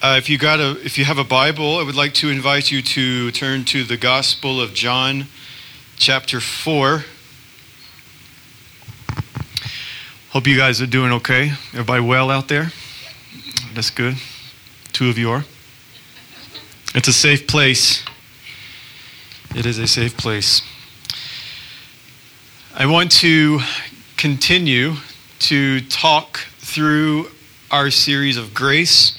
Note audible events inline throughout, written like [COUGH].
Uh, if you got a, if you have a Bible, I would like to invite you to turn to the Gospel of John, chapter four. Hope you guys are doing okay. Everybody well out there? That's good. Two of you are. It's a safe place. It is a safe place. I want to continue to talk through our series of grace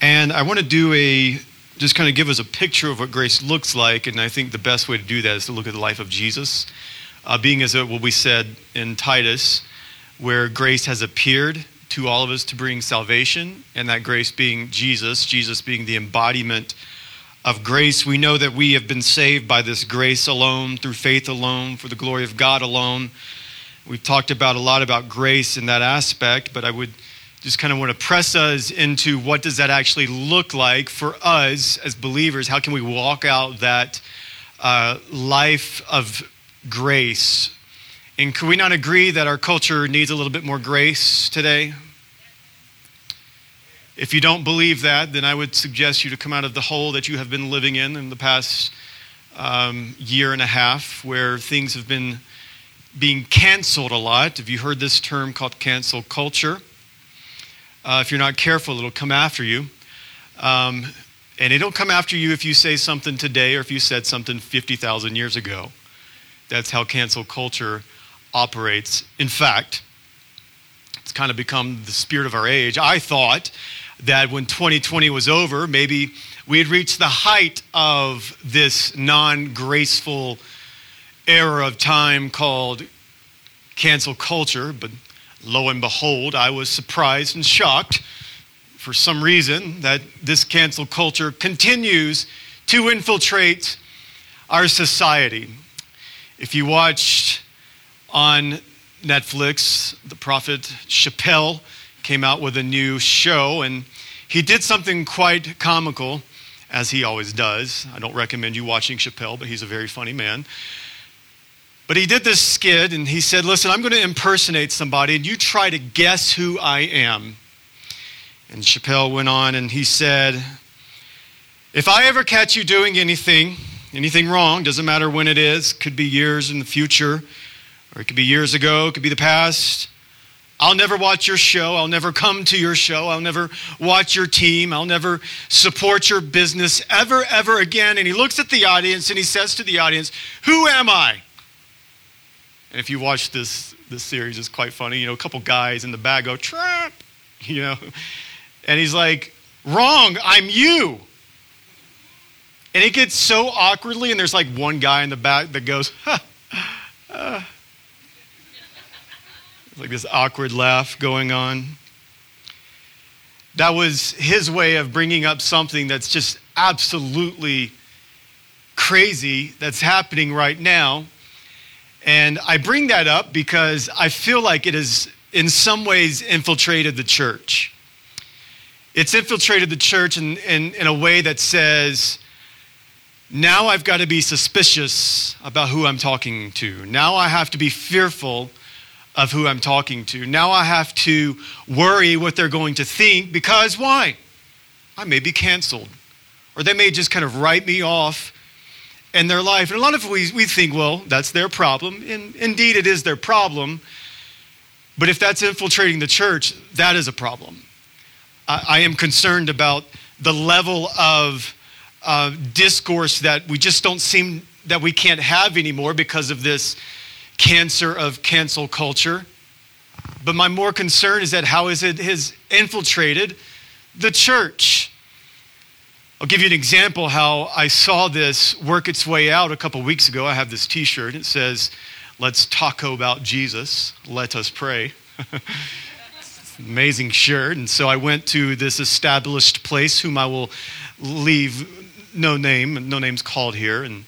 and I want to do a, just kind of give us a picture of what grace looks like. And I think the best way to do that is to look at the life of Jesus, uh, being as what we said in Titus, where grace has appeared to all of us to bring salvation, and that grace being Jesus, Jesus being the embodiment of grace. We know that we have been saved by this grace alone, through faith alone, for the glory of God alone. We've talked about a lot about grace in that aspect, but I would just kind of want to press us into what does that actually look like for us as believers? How can we walk out that uh, life of grace? And can we not agree that our culture needs a little bit more grace today? If you don't believe that then i would suggest you to come out of the hole that you have been living in in the past um, year and a half where things have been being canceled a lot. Have you heard this term called cancel culture uh, if you're not careful, it'll come after you. Um, and it'll come after you if you say something today or if you said something 50,000 years ago. That's how cancel culture operates. In fact, it's kind of become the spirit of our age. I thought that when 2020 was over, maybe we had reached the height of this non graceful era of time called cancel culture, but Lo and behold, I was surprised and shocked for some reason that this cancel culture continues to infiltrate our society. If you watched on Netflix, the prophet Chappelle came out with a new show, and he did something quite comical, as he always does. I don't recommend you watching Chappelle, but he's a very funny man. But he did this skit and he said, Listen, I'm going to impersonate somebody and you try to guess who I am. And Chappelle went on and he said, If I ever catch you doing anything, anything wrong, doesn't matter when it is, could be years in the future, or it could be years ago, it could be the past. I'll never watch your show. I'll never come to your show. I'll never watch your team. I'll never support your business ever, ever again. And he looks at the audience and he says to the audience, Who am I? And if you watch this, this series, it's quite funny. You know, a couple guys in the back go, trap, [LAUGHS] you know. And he's like, wrong, I'm you. And it gets so awkwardly, and there's like one guy in the back that goes, [LAUGHS] ha, uh. like this awkward laugh going on. That was his way of bringing up something that's just absolutely crazy that's happening right now and I bring that up because I feel like it has, in some ways, infiltrated the church. It's infiltrated the church in, in, in a way that says, now I've got to be suspicious about who I'm talking to. Now I have to be fearful of who I'm talking to. Now I have to worry what they're going to think because why? I may be canceled. Or they may just kind of write me off and their life. And a lot of we, we think, well, that's their problem. And indeed, it is their problem. But if that's infiltrating the church, that is a problem. I, I am concerned about the level of uh, discourse that we just don't seem that we can't have anymore because of this cancer of cancel culture. But my more concern is that how is it has infiltrated the church. I'll give you an example how I saw this work its way out a couple weeks ago. I have this t shirt. It says, Let's taco about Jesus. Let us pray. [LAUGHS] amazing shirt. And so I went to this established place, whom I will leave no name, no name's called here. And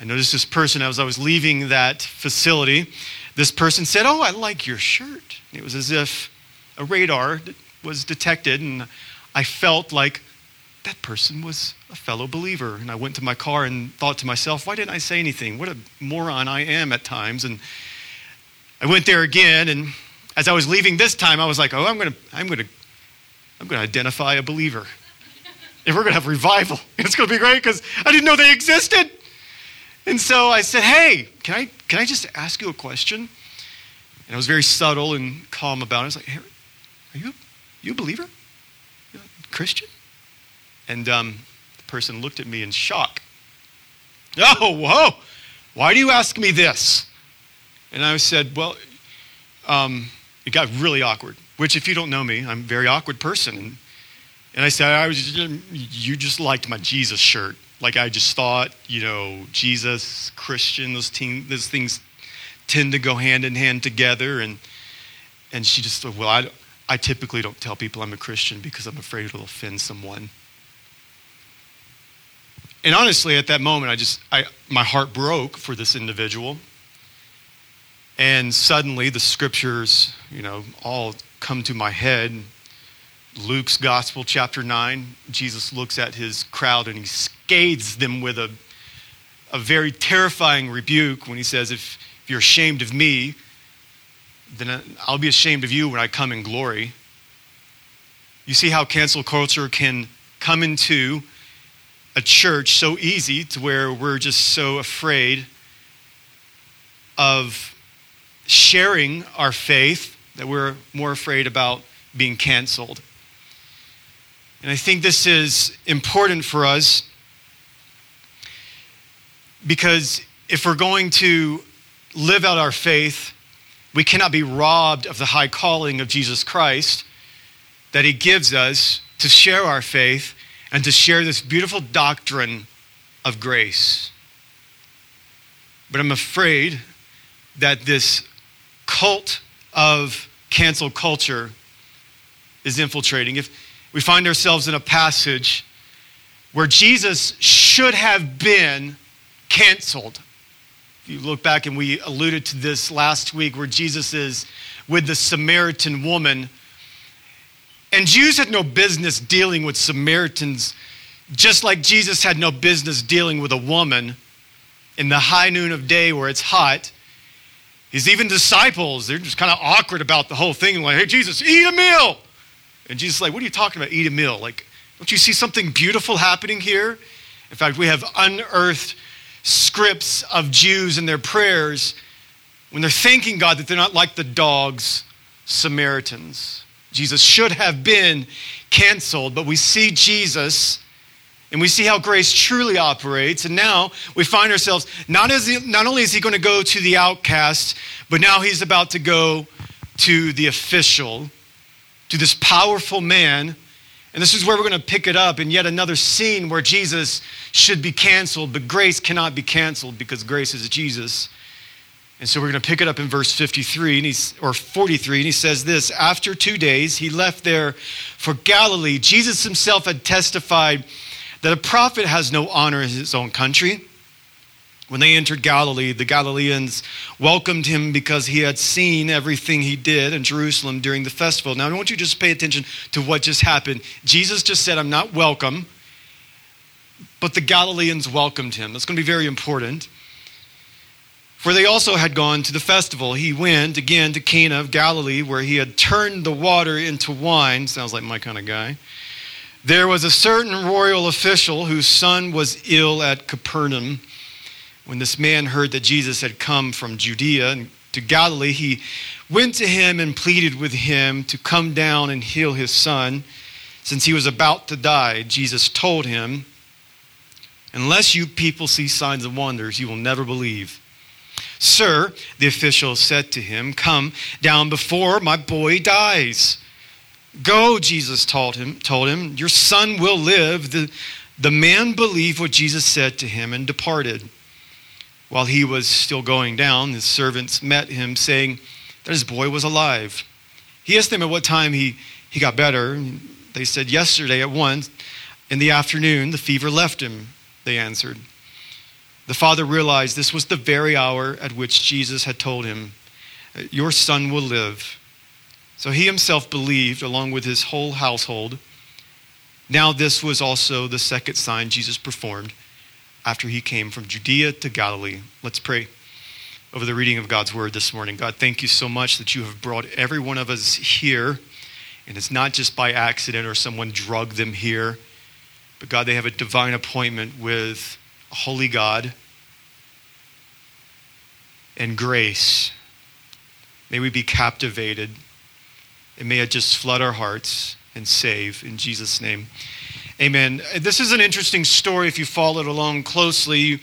I noticed this person as I was leaving that facility. This person said, Oh, I like your shirt. It was as if a radar was detected, and I felt like that person was a fellow believer. And I went to my car and thought to myself, why didn't I say anything? What a moron I am at times. And I went there again, and as I was leaving this time, I was like, oh, I'm going to, I'm going to, I'm going to identify a believer. and we're going to have revival. [LAUGHS] It's going to be great because I didn't know they existed. And so I said, Hey, can I, can I just ask you a question? And I was very subtle and calm about it. I was like, Hey, are you, you a believer? Christian? And um, the person looked at me in shock. Oh, whoa. Why do you ask me this? And I said, Well, um, it got really awkward, which, if you don't know me, I'm a very awkward person. And, I said, I was, You just liked my Jesus shirt. Like, I just thought, you know, Jesus, Christian, those, those things tend to go hand in hand together. And, and she just said, Well, I, I typically don't tell people I'm a Christian because I'm afraid it'll offend someone. And honestly, at that moment, I just, I, my heart broke for this individual. And suddenly the scriptures, you know, all come to my head. Luke's Gospel, chapter 9, Jesus looks at his crowd and he scathes them with a, a very terrifying rebuke when he says, if, if you're ashamed of me, then I'll be ashamed of you when I come in glory. You see how cancel culture can come into a church so easy to where we're just so afraid of sharing our faith that we're more afraid about being canceled. And I think this is important for us because if we're going to live out our faith, we cannot be robbed of the high calling of Jesus Christ that He gives us to share our faith and to share this beautiful doctrine of grace. But I'm afraid that this cult of cancel culture is infiltrating. If we find ourselves in a passage where Jesus should have been canceled. If you look back, and we alluded to this last week, where Jesus is with the Samaritan woman and Jews had no business dealing with Samaritans, just like Jesus had no business dealing with a woman in the high noon of day where it's hot. His even disciples, they're just kind of awkward about the whole thing. Like, hey, Jesus, eat a meal. And Jesus is like, what are you talking about, eat a meal? Like, don't you see something beautiful happening here? In fact, we have unearthed scripts of Jews and their prayers when they're thanking God that they're not like the dogs, Samaritans. Jesus should have been canceled, but we see Jesus and we see how grace truly operates. And now we find ourselves not, as he, not only is he going to go to the outcast, but now he's about to go to the official, to this powerful man. And this is where we're going to pick it up in yet another scene where Jesus should be canceled, but grace cannot be canceled because grace is Jesus. And so we're going to pick it up in verse 53 and he's, or 43, and he says this After two days, he left there for Galilee. Jesus himself had testified that a prophet has no honor in his own country. When they entered Galilee, the Galileans welcomed him because he had seen everything he did in Jerusalem during the festival. Now, I want you to just pay attention to what just happened. Jesus just said, I'm not welcome, but the Galileans welcomed him. That's going to be very important. For they also had gone to the festival. He went again to Cana of Galilee, where he had turned the water into wine. Sounds like my kind of guy. There was a certain royal official whose son was ill at Capernaum. When this man heard that Jesus had come from Judea to Galilee, he went to him and pleaded with him to come down and heal his son, since he was about to die. Jesus told him, Unless you people see signs and wonders, you will never believe. Sir, the official said to him, Come down before my boy dies. Go, Jesus told him, told him, Your son will live. The, the man believed what Jesus said to him and departed. While he was still going down, his servants met him, saying that his boy was alive. He asked them at what time he, he got better. They said, Yesterday at once in the afternoon, the fever left him, they answered. The father realized this was the very hour at which Jesus had told him, uh, Your son will live. So he himself believed, along with his whole household. Now, this was also the second sign Jesus performed after he came from Judea to Galilee. Let's pray over the reading of God's word this morning. God, thank you so much that you have brought every one of us here. And it's not just by accident or someone drugged them here But God, they have a divine appointment with holy God and grace. May we be captivated. And may it just flood our hearts and save in Jesus' name. Amen. This is an interesting story if you follow it along closely.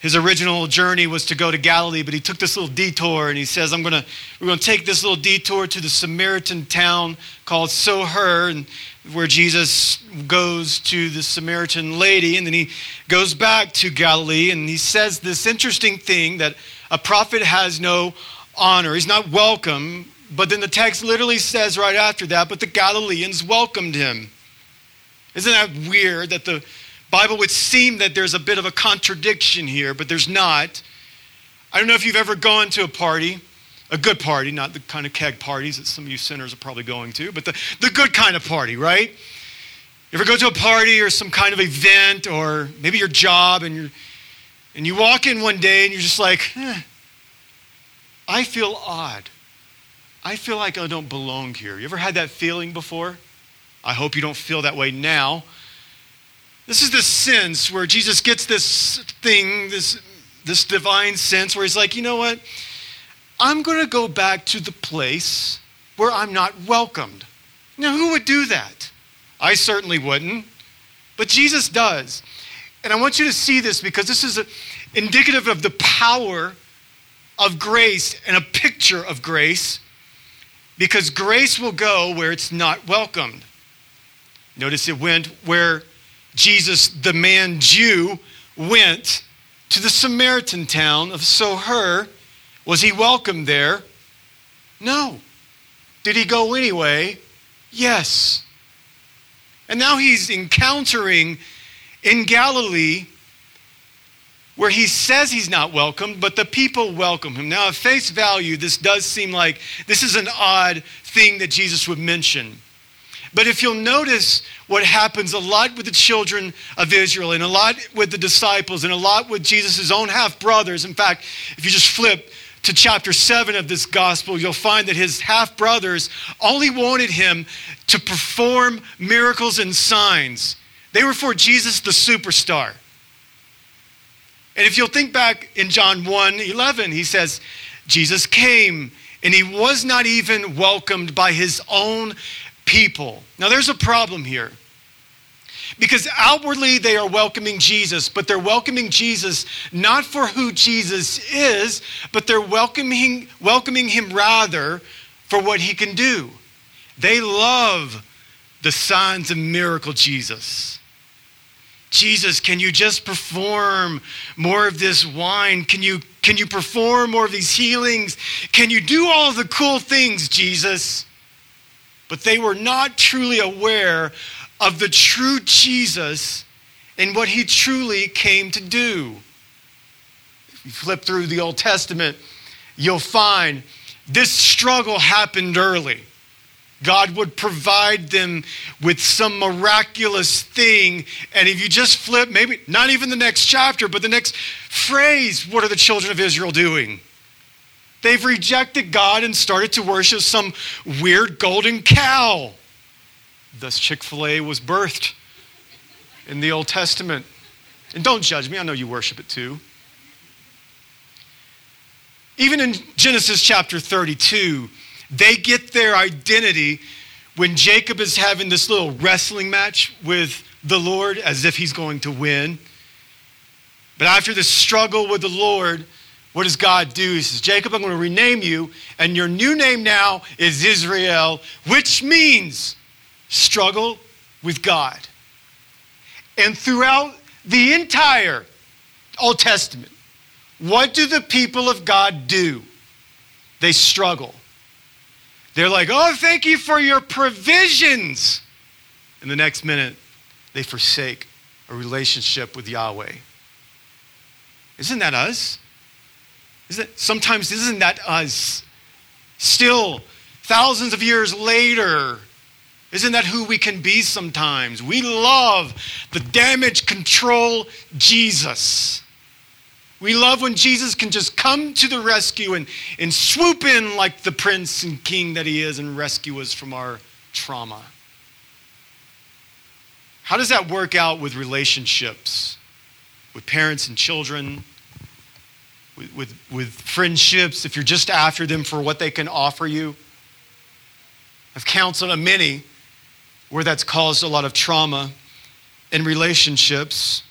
His original journey was to go to Galilee, but he took this little detour and he says, I'm gonna we're gonna take this little detour to the Samaritan town called Soher, and where Jesus goes to the Samaritan lady, and then he goes back to Galilee, and he says this interesting thing that a prophet has no honor. He's not welcome, but then the text literally says right after that, but the Galileans welcomed him. Isn't that weird that the Bible would seem that there's a bit of a contradiction here, but there's not. I don't know if you've ever gone to a party, a good party, not the kind of keg parties that some of you sinners are probably going to, but the, the good kind of party, right? You ever go to a party or some kind of event or maybe your job and you and you walk in one day and you're just like, eh, I feel odd. I feel like I don't belong here. You ever had that feeling before? I hope you don't feel that way now. This is the sense where Jesus gets this thing, this, this divine sense where he's like, you know what? I'm going to go back to the place where I'm not welcomed. Now, who would do that? I certainly wouldn't, but Jesus does. And I want you to see this because this is indicative of the power of grace and a picture of grace because grace will go where it's not welcomed. Notice it went where Jesus, the man Jew, went to the Samaritan town of Soher. Was he welcomed there? No. Did he go anyway? Yes. And now he's encountering in Galilee where he says he's not welcomed, but the people welcome him. Now, at face value, this does seem like this is an odd thing that Jesus would mention. But if you'll notice what happens a lot with the children of Israel, and a lot with the disciples, and a lot with Jesus' own half brothers. In fact, if you just flip to chapter 7 of this gospel, you'll find that his half brothers only wanted him to perform miracles and signs. They were for Jesus, the superstar. And if you'll think back in John 1 11, he says, Jesus came and he was not even welcomed by his own people. Now, there's a problem here. Because outwardly they are welcoming Jesus, but they're welcoming Jesus not for who Jesus is, but they're welcoming, welcoming him rather for what he can do. They love the signs and miracle Jesus. Jesus, can you just perform more of this wine? Can you, can you perform more of these healings? Can you do all the cool things, Jesus? But they were not truly aware of the true Jesus and what he truly came to do. If you flip through the Old Testament, you'll find this struggle happened early. God would provide them with some miraculous thing. And if you just flip, maybe not even the next chapter, but the next phrase, what are the children of Israel doing? They've rejected God and started to worship some weird golden cow. Thus, Chick fil A was birthed in the Old Testament. And don't judge me, I know you worship it too. Even in Genesis chapter 32, they get their identity when Jacob is having this little wrestling match with the Lord as if he's going to win. But after the struggle with the Lord, what does God do? He says, Jacob, I'm going to rename you, and your new name now is Israel, which means struggle with God. And throughout the entire Old Testament, what do the people of God do? They struggle. They're like, oh, thank you for your provisions. And the next minute, they forsake a relationship with Yahweh. Isn't that us? Isn't, sometimes isn't that us? Still, thousands of years later, isn't that who we can be sometimes? We love the damage control Jesus. We love when Jesus can just come to the rescue and, and swoop in like the prince and king that he is and rescue us from our trauma. How does that work out with relationships, with parents and children, with, with, with friendships, if you're just after them for what they can offer you? I've counseled a many where that's caused a lot of trauma in relationships.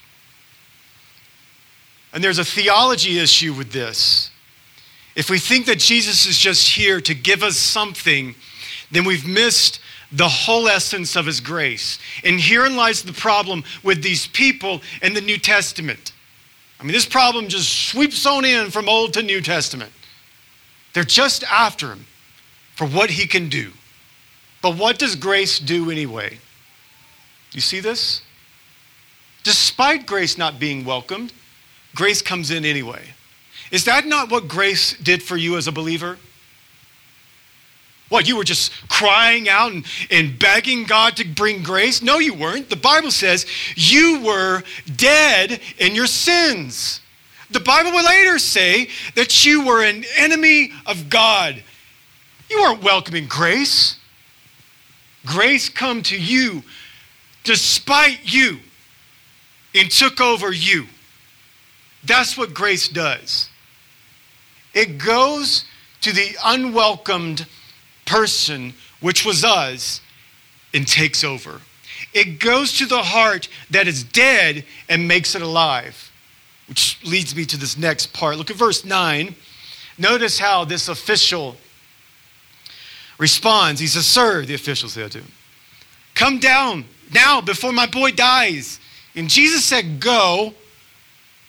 And there's a theology issue with this. If we think that Jesus is just here to give us something, then we've missed the whole essence of his grace. And herein lies the problem with these people in the New Testament. I mean, this problem just sweeps on in from Old to New Testament. They're just after him for what he can do. But what does grace do anyway? You see this? Despite grace not being welcomed, grace comes in anyway. Is that not what grace did for you as a believer? What, you were just crying out and, and begging God to bring grace? No, you weren't. The Bible says you were dead in your sins. The Bible will later say that you were an enemy of God. You weren't welcoming grace. Grace come to you despite you and took over you. That's what grace does. It goes to the unwelcomed person, which was us, and takes over. It goes to the heart that is dead and makes it alive, which leads me to this next part. Look at verse 9. Notice how this official responds. He says, Sir, the official said to him, Come down now before my boy dies. And Jesus said, Go.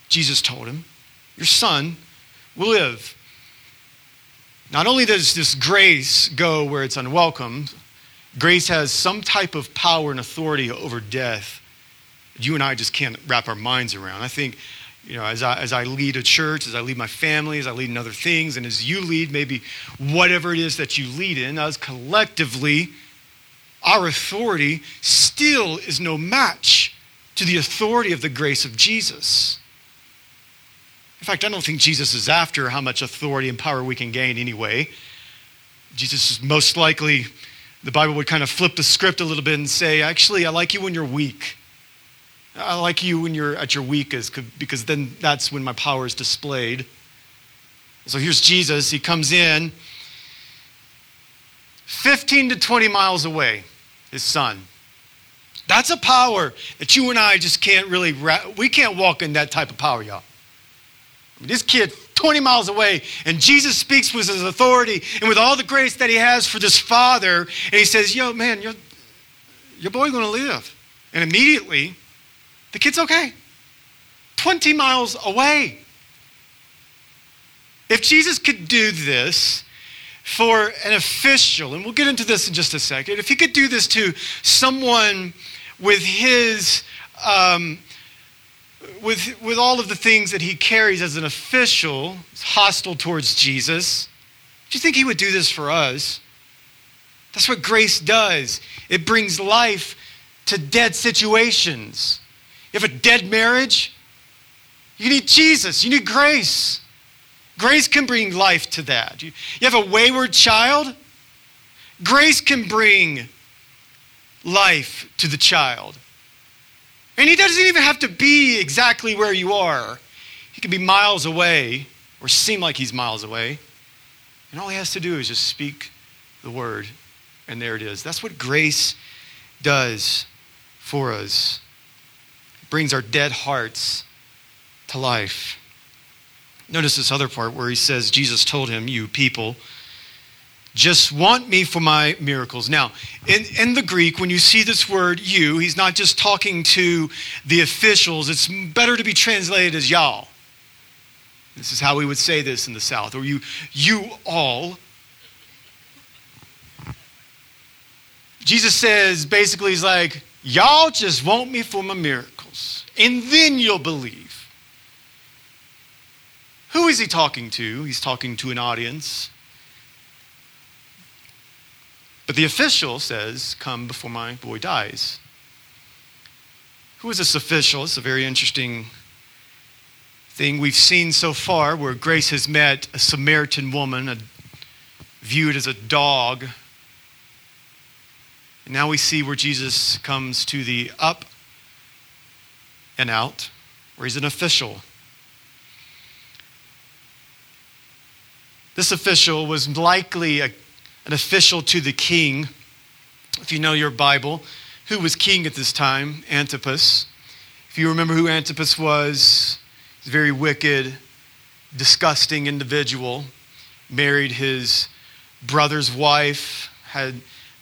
Jesus told him, Your son will live. Not only does this grace go where it's unwelcome, grace has some type of power and authority over death you and I just can't wrap our minds around. I think, you know, as I, as I lead a church, as I lead my family, as I lead in other things, and as you lead maybe whatever it is that you lead in, us collectively, our authority still is no match to the authority of the grace of Jesus. In fact, I don't think Jesus is after how much authority and power we can gain anyway. Jesus is most likely, the Bible would kind of flip the script a little bit and say, actually, I like you when you're weak. I like you when you're at your weakest because then that's when my power is displayed. So here's Jesus. He comes in 15 to 20 miles away, his son. That's a power that you and I just can't really, we can't walk in that type of power, y'all. This kid 20 miles away, and Jesus speaks with his authority and with all the grace that he has for this father, and he says, Yo, man, your, your boy's gonna live. And immediately, the kid's okay. 20 miles away. If Jesus could do this for an official, and we'll get into this in just a second, if he could do this to someone with his um, with, with all of the things that he carries as an official, hostile towards Jesus, do you think he would do this for us? That's what grace does. It brings life to dead situations. You have a dead marriage, you need Jesus, you need grace. Grace can bring life to that. You, you have a wayward child, grace can bring life to the child. And he doesn't even have to be exactly where you are. He can be miles away or seem like he's miles away. And all he has to do is just speak the word, and there it is. That's what grace does for us. Brings our dead hearts to life. Notice this other part where he says, Jesus told him, You people, just want me for my miracles. Now, in, in the Greek, when you see this word you, he's not just talking to the officials. It's better to be translated as y'all. This is how we would say this in the South, or you, you all. Jesus says basically, he's like, y'all just want me for my and then you'll believe. Who is he talking to? He's talking to an audience but the official says, Come before my boy dies. Who is this official? It's a very interesting thing we've seen so far where Grace has met a Samaritan woman, a, viewed as a dog. And now we see where Jesus comes to the and out, or he's an official. This official was likely a, an official to the king, if you know your Bible. Who was king at this time? Antipas. If you remember who Antipas was, he's a very wicked, disgusting individual. Married his brother's wife, had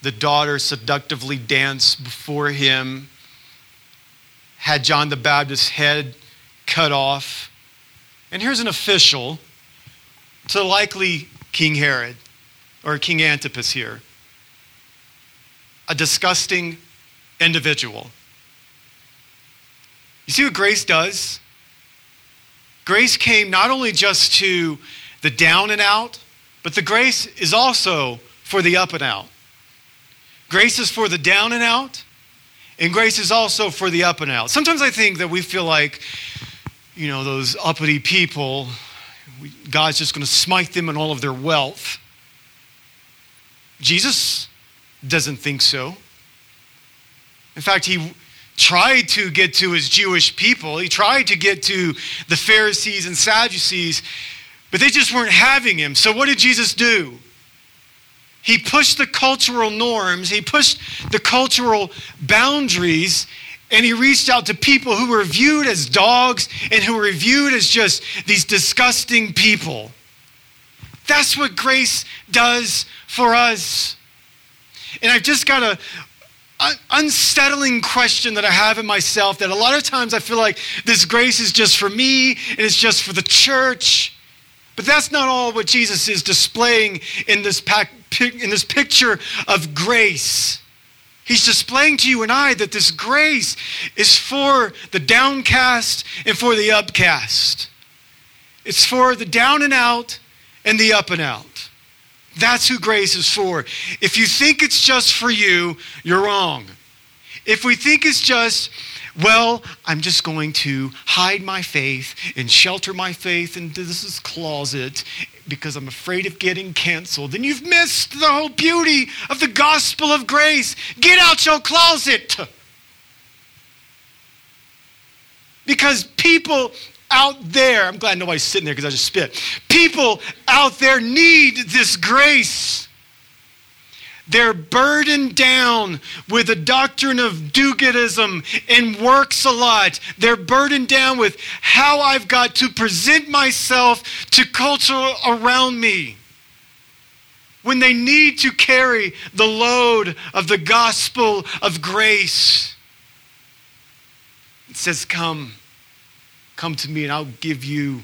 the daughter seductively dance before him, had John the Baptist's head cut off. And here's an official to likely King Herod or King Antipas here. A disgusting individual. You see what grace does? Grace came not only just to the down and out, but the grace is also for the up and out. Grace is for the down and out, and grace is also for the up and out. Sometimes I think that we feel like, you know, those uppity people, God's just going to smite them and all of their wealth. Jesus doesn't think so. In fact, he tried to get to his Jewish people, he tried to get to the Pharisees and Sadducees, but they just weren't having him. So, what did Jesus do? He pushed the cultural norms, he pushed the cultural boundaries, and he reached out to people who were viewed as dogs and who were viewed as just these disgusting people. That's what grace does for us. And I've just got a unsettling question that I have in myself that a lot of times I feel like this grace is just for me and it's just for the church. But that's not all what Jesus is displaying in this, pack, in this picture of grace. He's displaying to you and I that this grace is for the downcast and for the upcast. It's for the down and out and the up and out. That's who grace is for. If you think it's just for you, you're wrong. If we think it's just, well, I'm just going to hide my faith and shelter my faith into this closet because I'm afraid of getting canceled, then you've missed the whole beauty of the gospel of grace. Get out your closet. Because people out there, I'm glad nobody's sitting there because I just spit. People out there need this grace. They're burdened down with the doctrine of do goodism and works a lot. They're burdened down with how I've got to present myself to culture around me. When they need to carry the load of the gospel of grace, it says, Come Come to me and I'll give you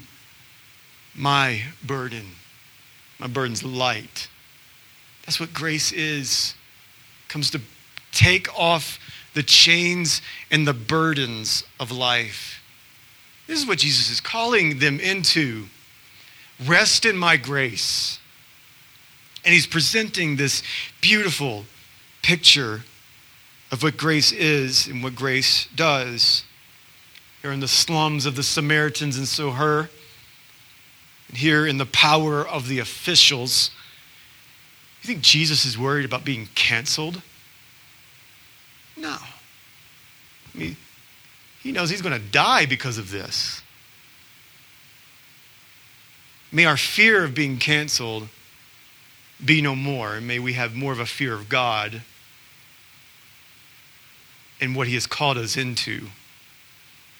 my burden. My burden's light. That's what grace is. It comes to take off the chains and the burdens of life. This is what Jesus is calling them into. Rest in my grace. And he's presenting this beautiful picture of what grace is and what grace does. Here in the slums of the Samaritans and Soher, and here in the power of the officials. You think Jesus is worried about being canceled? No. I mean, he knows he's going to die because of this. May our fear of being canceled be no more, and may we have more of a fear of God and what he has called us into.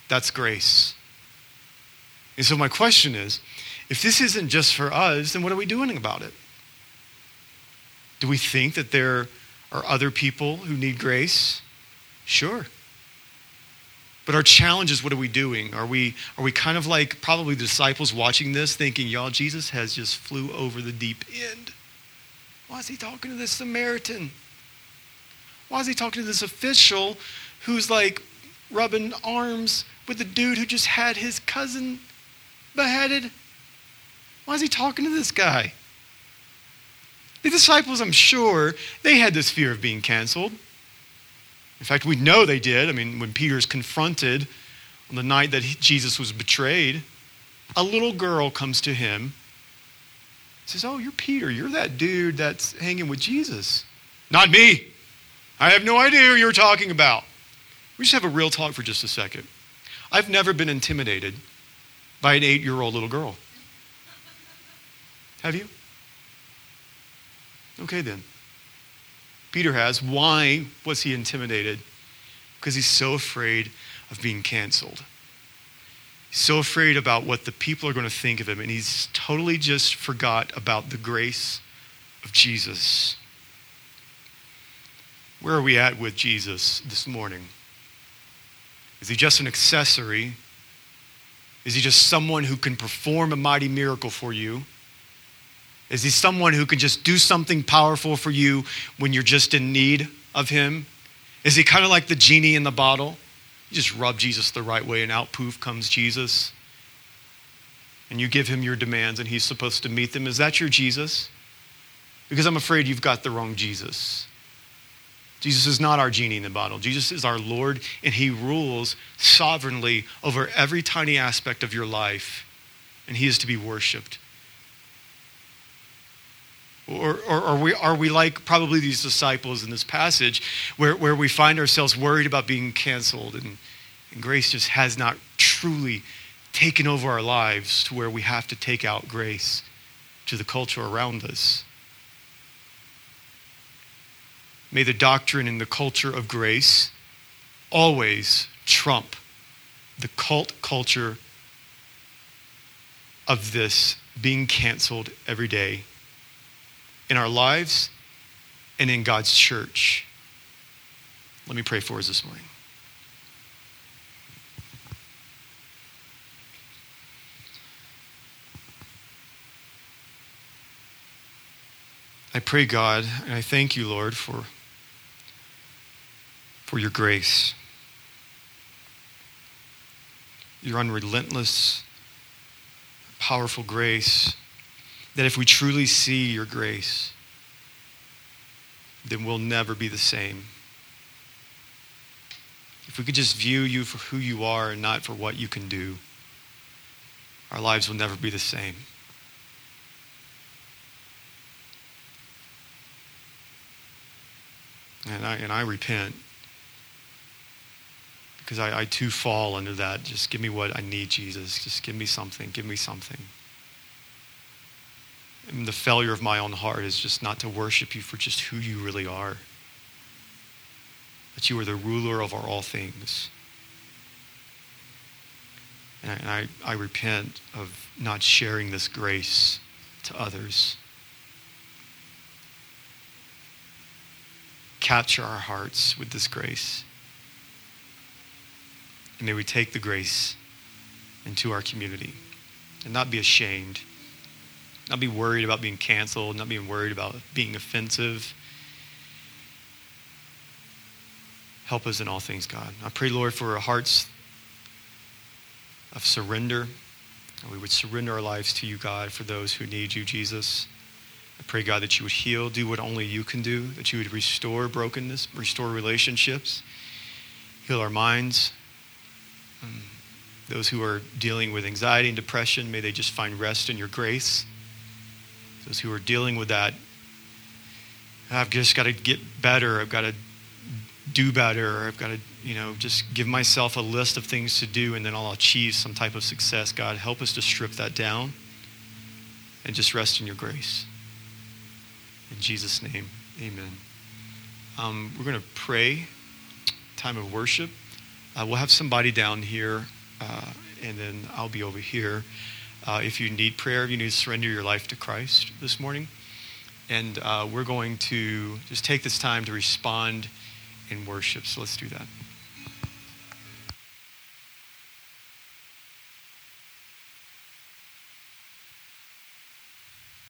That's grace. And so, my question is if this isn't just for us, then what are we doing about it? Do we think that there are other people who need grace? Sure. But our challenge is what are we doing? Are we, are we kind of like probably the disciples watching this thinking, y'all, Jesus has just flew over the deep end? Why is he talking to this Samaritan? Why is he talking to this official who's like rubbing arms with the dude who just had his cousin beheaded? Why is he talking to this guy? The disciples, I'm sure, they had this fear of being canceled. In fact, we know they did. I mean, when Peter's confronted on the night that Jesus was betrayed, a little girl comes to him says, Oh, you're Peter. You're that dude that's hanging with Jesus. Not me. I have no idea who you're talking about. We just have a real talk for just a second. I've never been intimidated by an eight year old little girl. Have you? Okay, then. Peter has. Why was he intimidated? Because he's so afraid of being canceled. He's so afraid about what the people are going to think of him, and he's totally just forgot about the grace of Jesus. Where are we at with Jesus this morning? Is he just an accessory? Is he just someone who can perform a mighty miracle for you? Is he someone who can just do something powerful for you when you're just in need of him? Is he kind of like the genie in the bottle? You just rub Jesus the right way, and out poof comes Jesus. And you give him your demands, and he's supposed to meet them. Is that your Jesus? Because I'm afraid you've got the wrong Jesus. Jesus is not our genie in the bottle. Jesus is our Lord, and He rules sovereignly over every tiny aspect of your life, and He is to be worshiped. Or, or, are, we, are we like probably these disciples in this passage where, where we find ourselves worried about being canceled and, and grace just has not truly taken over our lives to where we have to take out grace to the culture around us? May the doctrine and the culture of grace always trump the cult culture of this being canceled every day in our lives and in God's church. Let me pray for us this morning. I pray, God, and I thank you, Lord, for for your grace, your unrelentless, powerful grace. That if we truly see your grace, then we'll never be the same. If we could just view you for who you are and not for what you can do, our lives will never be the same. And I, and I repent because I, I too fall under that. Just give me what I need, Jesus. Just give me something. Give me something. The failure of my own heart is just not to worship you for just who you really are. That you are the ruler over all things. And I, I repent of not sharing this grace to others. Capture our hearts with this grace. And may we take the grace into our community and not be ashamed, not be worried about being canceled, not being worried about being offensive. Help us in all things, God. I pray, Lord, for our hearts of surrender. We would surrender our lives to you, God, for those who need you, Jesus. I pray, God, that you would heal, do what only you can do, that you would restore brokenness, restore relationships, heal our minds, um, those who are dealing with anxiety and depression, may they just find rest in your grace. Those who are dealing with that, I've just got to get better. I've got to do better. I've got to, you know, just give myself a list of things to do and then I'll achieve some type of success. God, help us to strip that down and just rest in your grace. In Jesus' name, amen. Um, we're going to pray, time of worship. Uh, we'll have somebody down here, uh, and then I'll be over here. Uh, if you need prayer, you need to surrender your life to Christ this morning. And uh, we're going to just take this time to respond in worship. So let's do that.